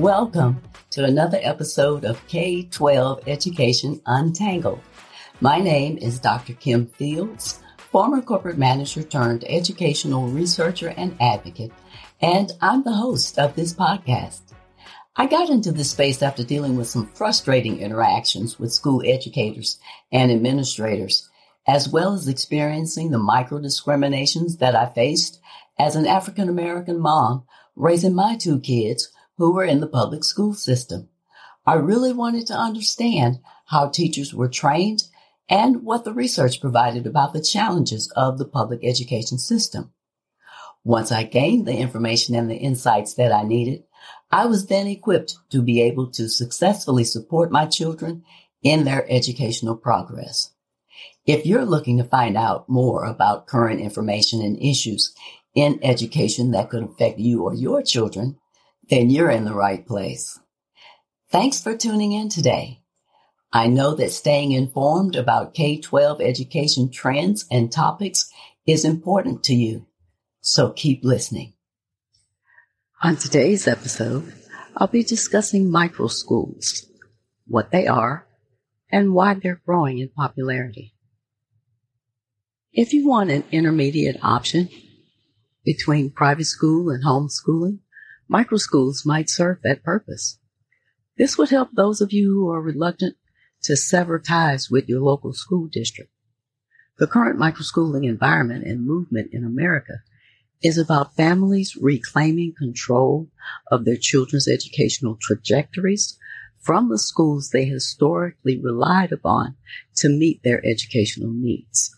Welcome to another episode of K 12 Education Untangled. My name is Dr. Kim Fields, former corporate manager turned educational researcher and advocate, and I'm the host of this podcast. I got into this space after dealing with some frustrating interactions with school educators and administrators, as well as experiencing the micro discriminations that I faced as an African American mom raising my two kids who were in the public school system. I really wanted to understand how teachers were trained and what the research provided about the challenges of the public education system. Once I gained the information and the insights that I needed, I was then equipped to be able to successfully support my children in their educational progress. If you're looking to find out more about current information and issues in education that could affect you or your children, then you're in the right place. Thanks for tuning in today. I know that staying informed about K-12 education trends and topics is important to you. So keep listening. On today's episode, I'll be discussing micro schools, what they are, and why they're growing in popularity. If you want an intermediate option between private school and homeschooling, Microschools might serve that purpose. This would help those of you who are reluctant to sever ties with your local school district. The current microschooling environment and movement in America is about families reclaiming control of their children's educational trajectories from the schools they historically relied upon to meet their educational needs.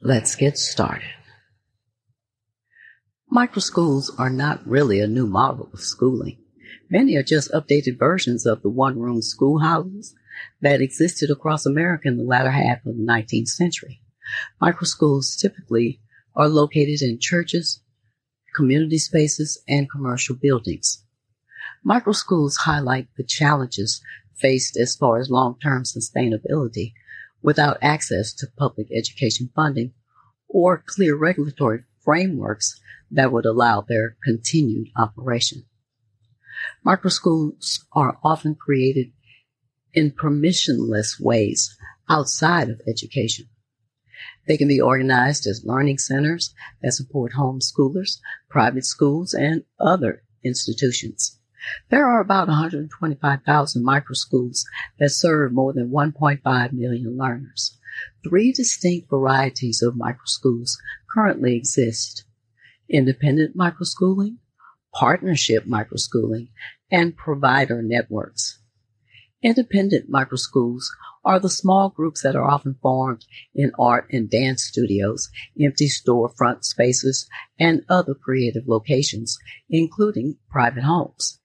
Let's get started. Microschools are not really a new model of schooling. Many are just updated versions of the one-room schoolhouses that existed across America in the latter half of the 19th century. Microschools typically are located in churches, community spaces, and commercial buildings. Microschools highlight the challenges faced as far as long-term sustainability without access to public education funding or clear regulatory frameworks that would allow their continued operation. Microschools are often created in permissionless ways outside of education. They can be organized as learning centers that support homeschoolers, private schools, and other institutions. There are about 125,000 microschools that serve more than 1.5 million learners. Three distinct varieties of microschools currently exist independent microschooling, partnership microschooling, and provider networks. Independent microschools are the small groups that are often formed in art and dance studios, empty storefront spaces, and other creative locations, including private homes.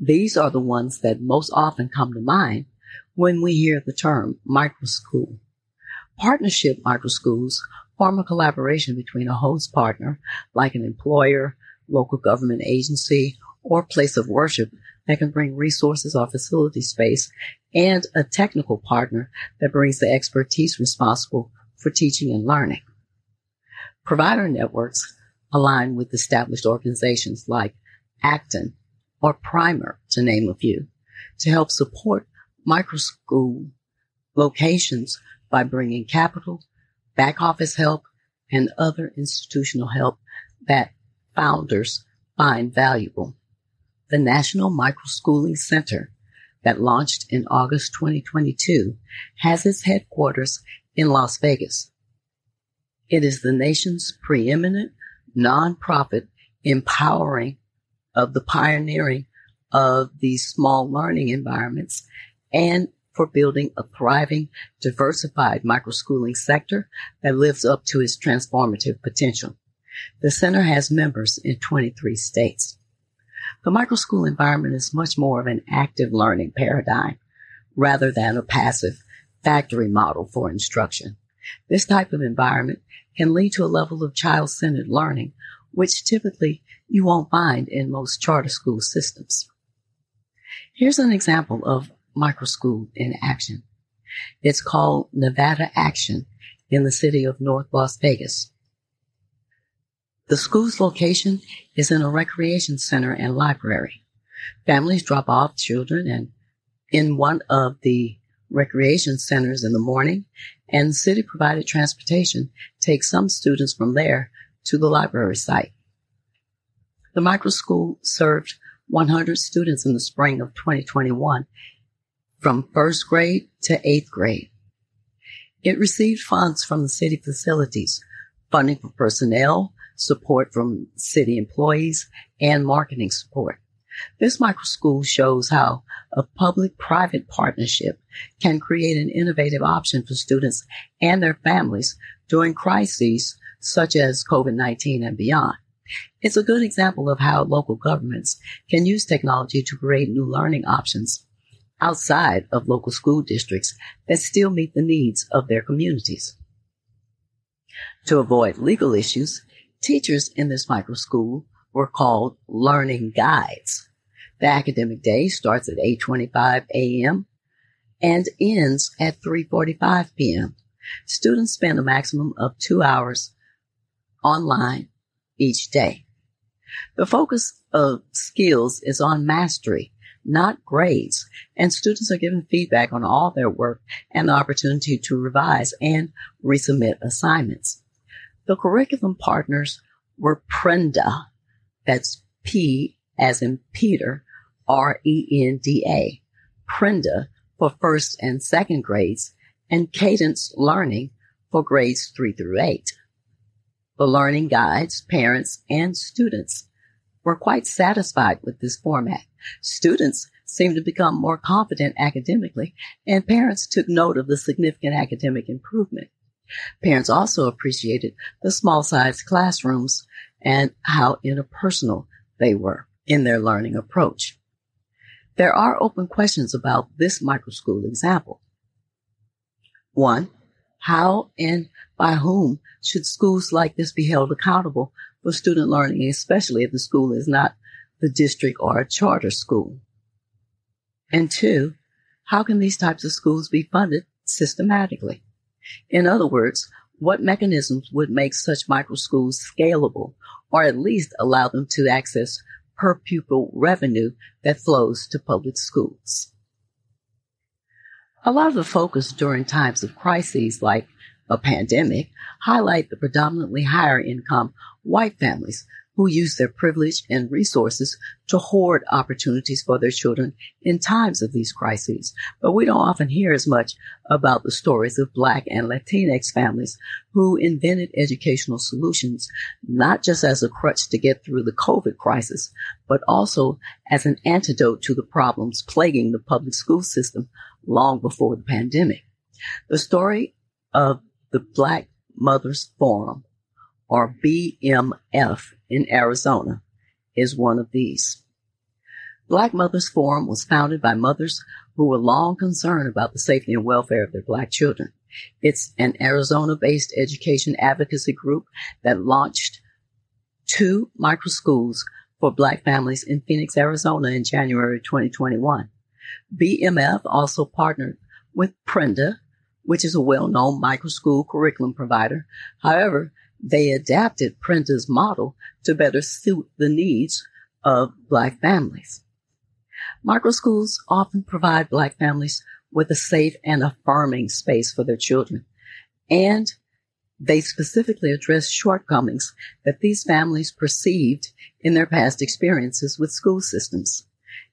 These are the ones that most often come to mind when we hear the term microschool. Partnership microschools form a collaboration between a host partner, like an employer, local government agency, or place of worship that can bring resources or facility space, and a technical partner that brings the expertise responsible for teaching and learning. Provider networks align with established organizations like Acton or Primer, to name a few, to help support microschool locations by bringing capital, back office help, and other institutional help that founders find valuable. The National Microschooling Center that launched in August 2022 has its headquarters in Las Vegas. It is the nation's preeminent nonprofit empowering of the pioneering of these small learning environments and for building a thriving, diversified microschooling sector that lives up to its transformative potential. The center has members in 23 states. The microschool environment is much more of an active learning paradigm rather than a passive factory model for instruction. This type of environment can lead to a level of child-centered learning, which typically you won't find in most charter school systems. Here's an example of microschool in action. It's called Nevada Action in the city of North Las Vegas. The school's location is in a recreation center and library. Families drop off children and in one of the recreation centers in the morning and city provided transportation takes some students from there to the library site. The micro school served 100 students in the spring of 2021 from first grade to eighth grade. It received funds from the city facilities, funding for personnel, support from city employees, and marketing support. This micro school shows how a public-private partnership can create an innovative option for students and their families during crises such as COVID-19 and beyond. It's a good example of how local governments can use technology to create new learning options outside of local school districts that still meet the needs of their communities. To avoid legal issues, teachers in this micro school were called learning guides. The academic day starts at 8:25 a.m. and ends at 3:45 p.m. Students spend a maximum of 2 hours online each day. The focus of skills is on mastery, not grades, and students are given feedback on all their work and the opportunity to revise and resubmit assignments. The curriculum partners were Prenda, that's P as in Peter, R-E-N-D-A, Prenda for first and second grades, and Cadence Learning for grades three through eight. The learning guides, parents, and students were quite satisfied with this format. Students seemed to become more confident academically, and parents took note of the significant academic improvement. Parents also appreciated the small sized classrooms and how interpersonal they were in their learning approach. There are open questions about this microschool example. One, how and by whom should schools like this be held accountable for student learning, especially if the school is not the district or a charter school? And two, how can these types of schools be funded systematically? In other words, what mechanisms would make such micro schools scalable or at least allow them to access per pupil revenue that flows to public schools. A lot of the focus during times of crises like a pandemic highlight the predominantly higher income white families who use their privilege and resources to hoard opportunities for their children in times of these crises. But we don't often hear as much about the stories of Black and Latinx families who invented educational solutions, not just as a crutch to get through the COVID crisis, but also as an antidote to the problems plaguing the public school system long before the pandemic. The story of the Black Mothers Forum or BMF in Arizona is one of these. Black Mothers Forum was founded by mothers who were long concerned about the safety and welfare of their black children. It's an Arizona-based education advocacy group that launched two micro schools for black families in Phoenix, Arizona in January 2021. BMF also partnered with Prenda, which is a well-known micro school curriculum provider. However, they adapted Prenda's model to better suit the needs of Black families. Micro schools often provide Black families with a safe and affirming space for their children. And they specifically address shortcomings that these families perceived in their past experiences with school systems.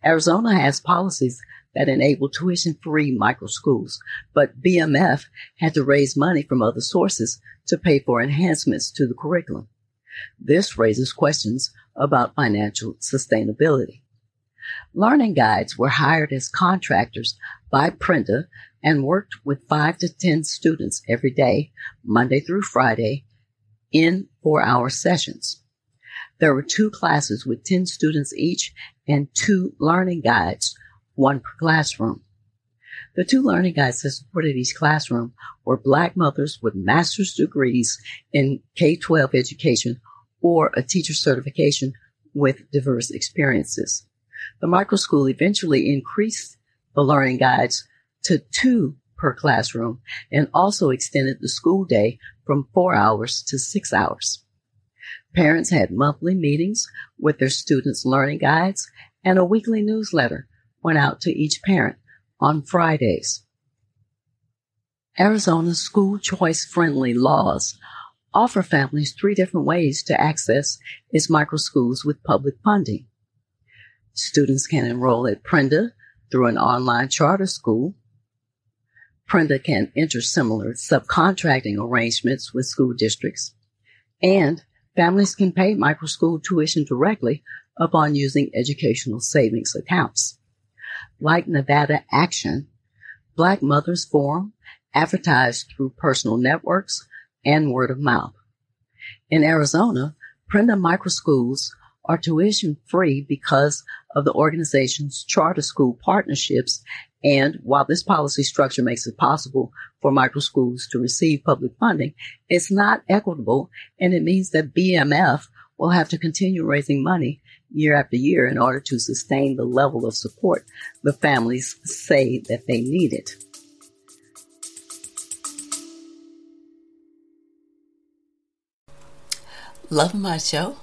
Arizona has policies that enable tuition free micro schools, but BMF had to raise money from other sources to pay for enhancements to the curriculum. This raises questions about financial sustainability. Learning guides were hired as contractors by Prenda and worked with five to 10 students every day, Monday through Friday, in four hour sessions. There were two classes with 10 students each and two learning guides, one per classroom. The two learning guides that supported each classroom were black mothers with master's degrees in K-12 education or a teacher certification with diverse experiences. The micro school eventually increased the learning guides to two per classroom and also extended the school day from four hours to six hours. Parents had monthly meetings with their students' learning guides and a weekly newsletter went out to each parent on Fridays. Arizona's school choice friendly laws offer families three different ways to access its micro schools with public funding. Students can enroll at Prenda through an online charter school. Prenda can enter similar subcontracting arrangements with school districts. And families can pay micro school tuition directly upon using educational savings accounts. Like Nevada Action, Black Mothers Forum advertised through personal networks and word of mouth. In Arizona, Prenda Micro Schools are tuition free because of the organization's charter school partnerships. And while this policy structure makes it possible for micro schools to receive public funding, it's not equitable and it means that BMF will have to continue raising money year after year in order to sustain the level of support the families say that they need it. Love my show?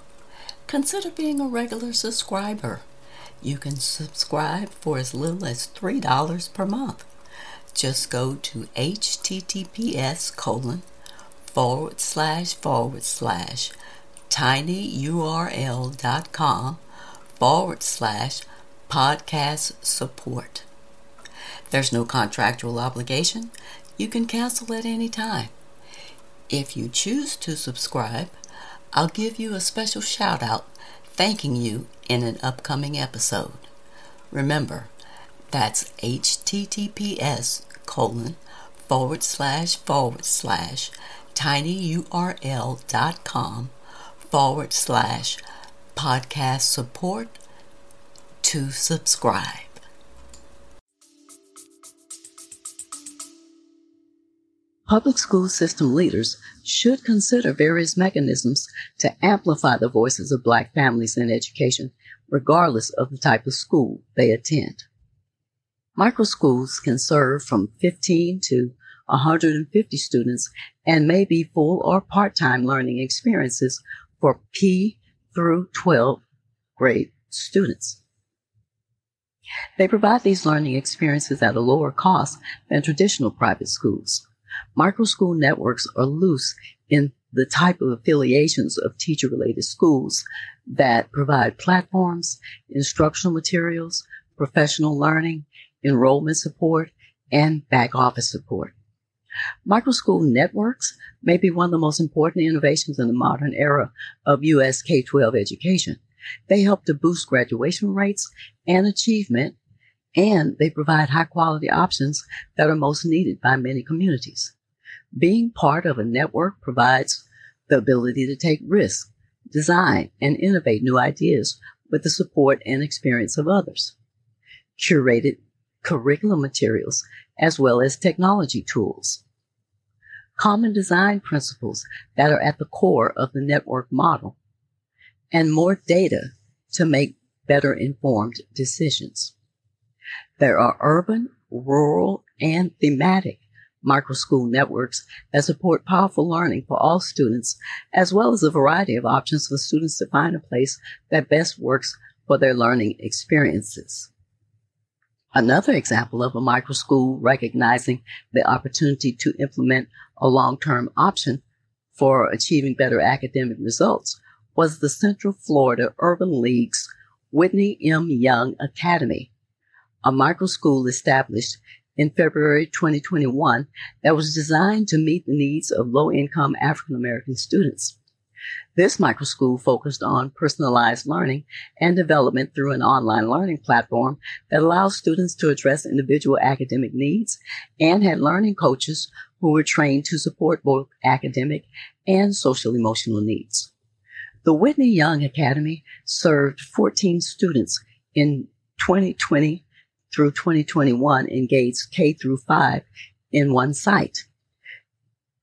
Consider being a regular subscriber. You can subscribe for as little as $3 per month. Just go to https colon forward slash forward slash tinyurl.com forward slash podcast support. There's no contractual obligation. You can cancel at any time. If you choose to subscribe, I'll give you a special shout out thanking you in an upcoming episode. Remember, that's https colon forward slash forward slash tinyurl.com forward slash podcast support to subscribe. Public school system leaders should consider various mechanisms to amplify the voices of Black families in education, regardless of the type of school they attend. Micro schools can serve from 15 to 150 students and may be full or part-time learning experiences for P through 12 grade students. They provide these learning experiences at a lower cost than traditional private schools. Micro school networks are loose in the type of affiliations of teacher related schools that provide platforms, instructional materials, professional learning, enrollment support, and back office support. Microschool networks may be one of the most important innovations in the modern era of U.S. K-12 education. They help to boost graduation rates and achievement, and they provide high quality options that are most needed by many communities. Being part of a network provides the ability to take risks, design, and innovate new ideas with the support and experience of others. Curated curriculum materials as well as technology tools common design principles that are at the core of the network model, and more data to make better informed decisions. There are urban, rural, and thematic microschool networks that support powerful learning for all students, as well as a variety of options for students to find a place that best works for their learning experiences. Another example of a micro school recognizing the opportunity to implement a long-term option for achieving better academic results was the Central Florida Urban League's Whitney M. Young Academy, a micro school established in February 2021 that was designed to meet the needs of low-income African American students. This microschool focused on personalized learning and development through an online learning platform that allows students to address individual academic needs and had learning coaches who were trained to support both academic and social emotional needs. The Whitney Young Academy served 14 students in 2020 through 2021 engaged K through 5 in one site.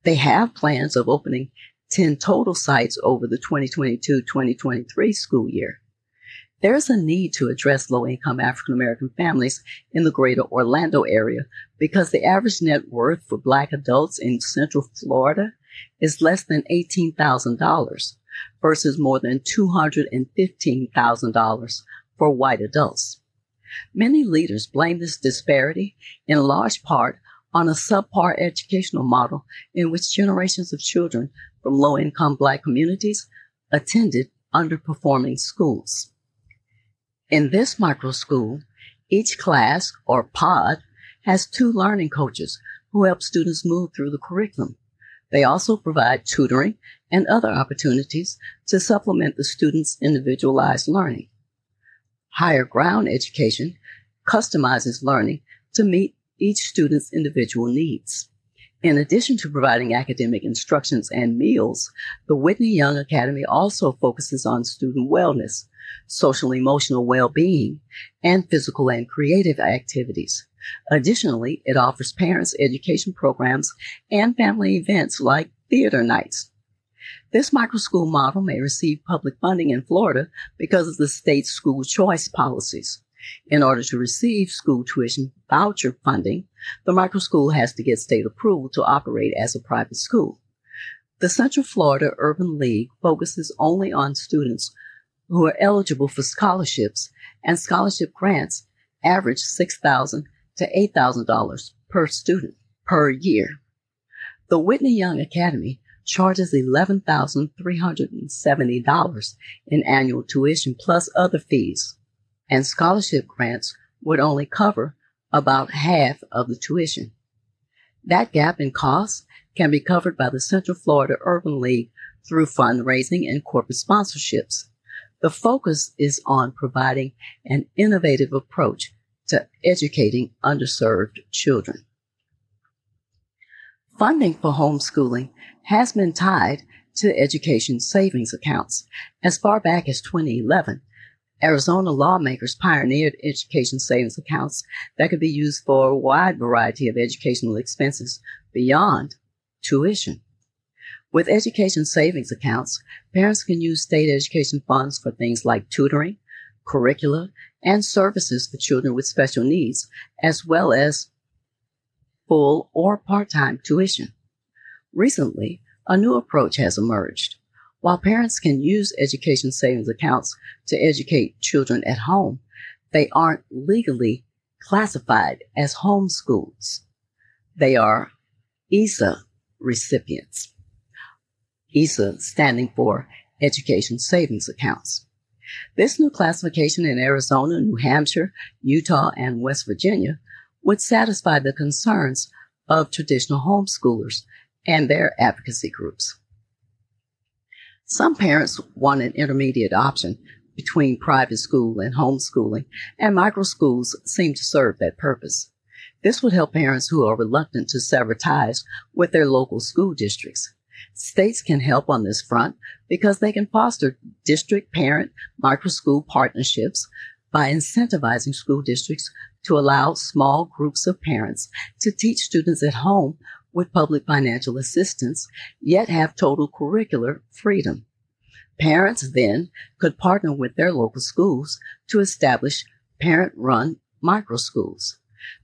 They have plans of opening 10 total sites over the 2022-2023 school year. There's a need to address low-income African American families in the greater Orlando area because the average net worth for black adults in Central Florida is less than $18,000 versus more than $215,000 for white adults. Many leaders blame this disparity in large part on a subpar educational model in which generations of children from low income black communities attended underperforming schools. In this micro school, each class or pod has two learning coaches who help students move through the curriculum. They also provide tutoring and other opportunities to supplement the students' individualized learning. Higher ground education customizes learning to meet each student's individual needs. In addition to providing academic instructions and meals, the Whitney Young Academy also focuses on student wellness, social emotional well-being, and physical and creative activities. Additionally, it offers parents education programs and family events like theater nights. This microschool model may receive public funding in Florida because of the state's school choice policies. In order to receive school tuition voucher funding, the microschool has to get state approval to operate as a private school. The Central Florida Urban League focuses only on students who are eligible for scholarships and scholarship grants average $6,000 to $8,000 per student per year. The Whitney Young Academy charges $11,370 in annual tuition plus other fees and scholarship grants would only cover about half of the tuition. That gap in costs can be covered by the Central Florida Urban League through fundraising and corporate sponsorships. The focus is on providing an innovative approach to educating underserved children. Funding for homeschooling has been tied to education savings accounts. As far back as 2011, Arizona lawmakers pioneered education savings accounts that could be used for a wide variety of educational expenses beyond tuition. With education savings accounts, parents can use state education funds for things like tutoring, curricula, and services for children with special needs, as well as full or part-time tuition. Recently, a new approach has emerged. While parents can use education savings accounts to educate children at home, they aren't legally classified as homeschools. They are ESA recipients. ESA standing for Education Savings Accounts. This new classification in Arizona, New Hampshire, Utah, and West Virginia would satisfy the concerns of traditional homeschoolers and their advocacy groups. Some parents want an intermediate option between private school and homeschooling, and microschools seem to serve that purpose. This would help parents who are reluctant to sever ties with their local school districts. States can help on this front because they can foster district parent microschool partnerships by incentivizing school districts to allow small groups of parents to teach students at home with public financial assistance, yet have total curricular freedom. Parents then could partner with their local schools to establish parent run micro schools.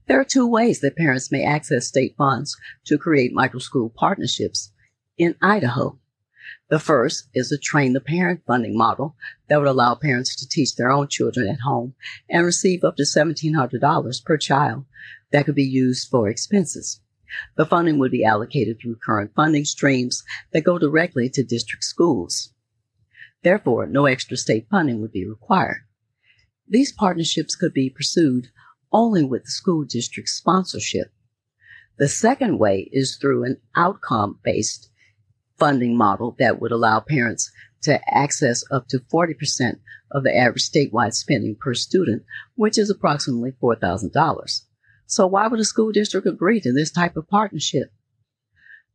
There are two ways that parents may access state funds to create micro school partnerships in Idaho. The first is the train the parent funding model that would allow parents to teach their own children at home and receive up to $1,700 per child that could be used for expenses. The funding would be allocated through current funding streams that go directly to district schools. Therefore, no extra state funding would be required. These partnerships could be pursued only with the school district sponsorship. The second way is through an outcome based funding model that would allow parents to access up to 40% of the average statewide spending per student, which is approximately $4,000. So why would a school district agree to this type of partnership?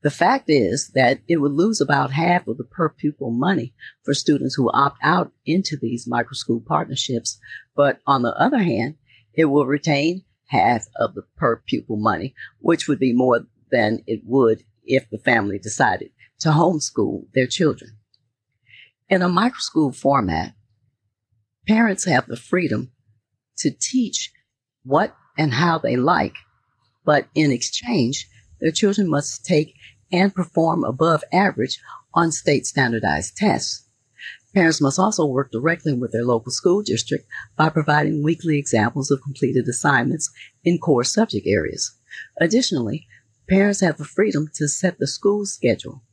The fact is that it would lose about half of the per pupil money for students who opt out into these micro school partnerships. But on the other hand, it will retain half of the per pupil money, which would be more than it would if the family decided to homeschool their children. In a micro school format, parents have the freedom to teach what and how they like, but in exchange, their children must take and perform above average on state standardized tests. Parents must also work directly with their local school district by providing weekly examples of completed assignments in core subject areas. Additionally, parents have the freedom to set the school schedule.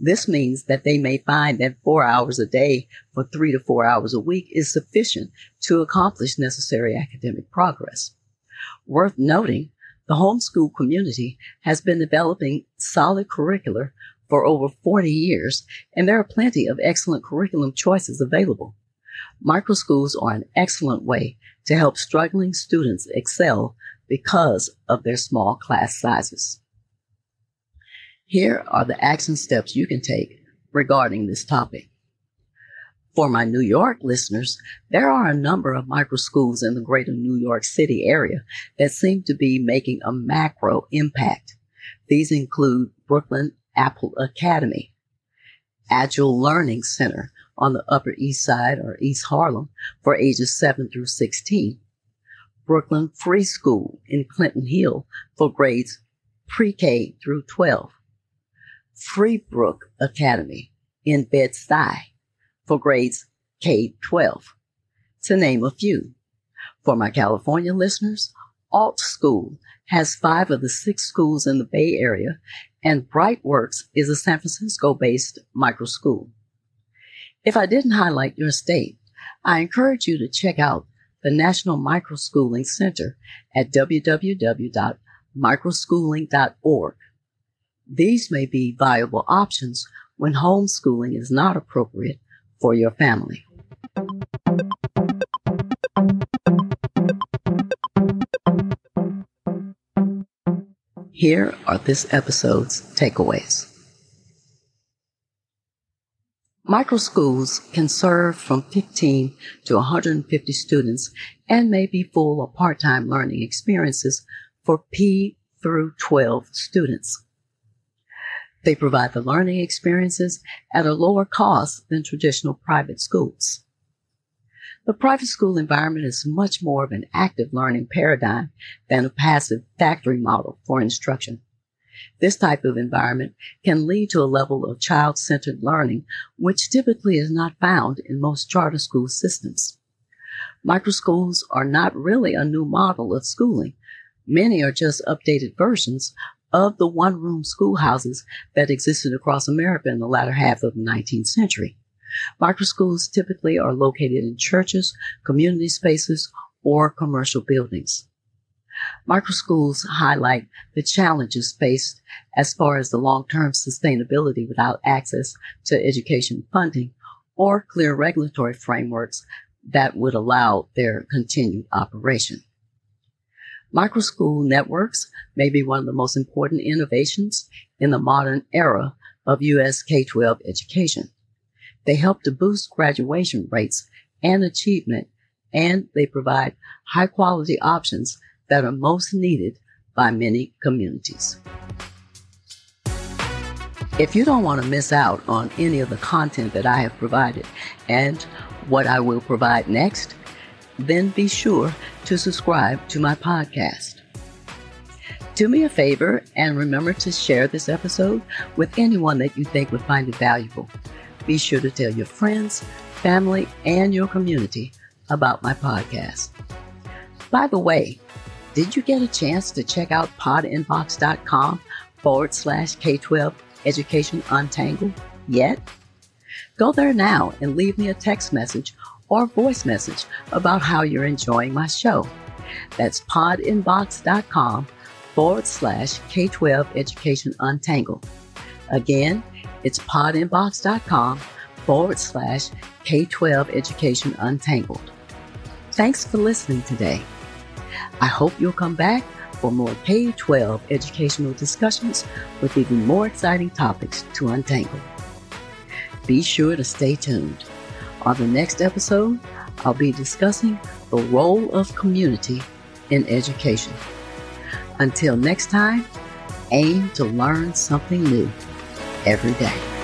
This means that they may find that four hours a day for three to four hours a week is sufficient to accomplish necessary academic progress. Worth noting the homeschool community has been developing solid curricula for over 40 years, and there are plenty of excellent curriculum choices available. Microschools are an excellent way to help struggling students excel because of their small class sizes. Here are the action steps you can take regarding this topic. For my New York listeners, there are a number of micro schools in the greater New York City area that seem to be making a macro impact. These include Brooklyn Apple Academy, Agile Learning Center on the Upper East Side or East Harlem for ages 7 through 16, Brooklyn Free School in Clinton Hill for grades pre-K through 12, Freebrook Academy in Bed-Stuy for grades K 12, to name a few. For my California listeners, Alt School has five of the six schools in the Bay Area, and Brightworks is a San Francisco based micro school. If I didn't highlight your state, I encourage you to check out the National Microschooling Center at www.microschooling.org. These may be viable options when homeschooling is not appropriate for your family. Here are this episode's takeaways. Micro schools can serve from 15 to 150 students and may be full or part-time learning experiences for P through 12 students. They provide the learning experiences at a lower cost than traditional private schools. The private school environment is much more of an active learning paradigm than a passive factory model for instruction. This type of environment can lead to a level of child-centered learning, which typically is not found in most charter school systems. Microschools are not really a new model of schooling. Many are just updated versions of the one room schoolhouses that existed across America in the latter half of the 19th century. Microschools typically are located in churches, community spaces, or commercial buildings. Microschools highlight the challenges faced as far as the long-term sustainability without access to education funding or clear regulatory frameworks that would allow their continued operation. Microschool networks may be one of the most important innovations in the modern era of U.S. K-12 education. They help to boost graduation rates and achievement, and they provide high quality options that are most needed by many communities. If you don't want to miss out on any of the content that I have provided and what I will provide next, then be sure to subscribe to my podcast. Do me a favor and remember to share this episode with anyone that you think would find it valuable. Be sure to tell your friends, family, and your community about my podcast. By the way, did you get a chance to check out podinbox.com forward slash K12 Education Untangled yet? Go there now and leave me a text message or voice message about how you're enjoying my show. That's podinbox.com forward slash K 12 Education Untangled. Again, It's podinbox.com forward slash K 12 Education Untangled. Thanks for listening today. I hope you'll come back for more K 12 educational discussions with even more exciting topics to untangle. Be sure to stay tuned. On the next episode, I'll be discussing the role of community in education. Until next time, aim to learn something new every day.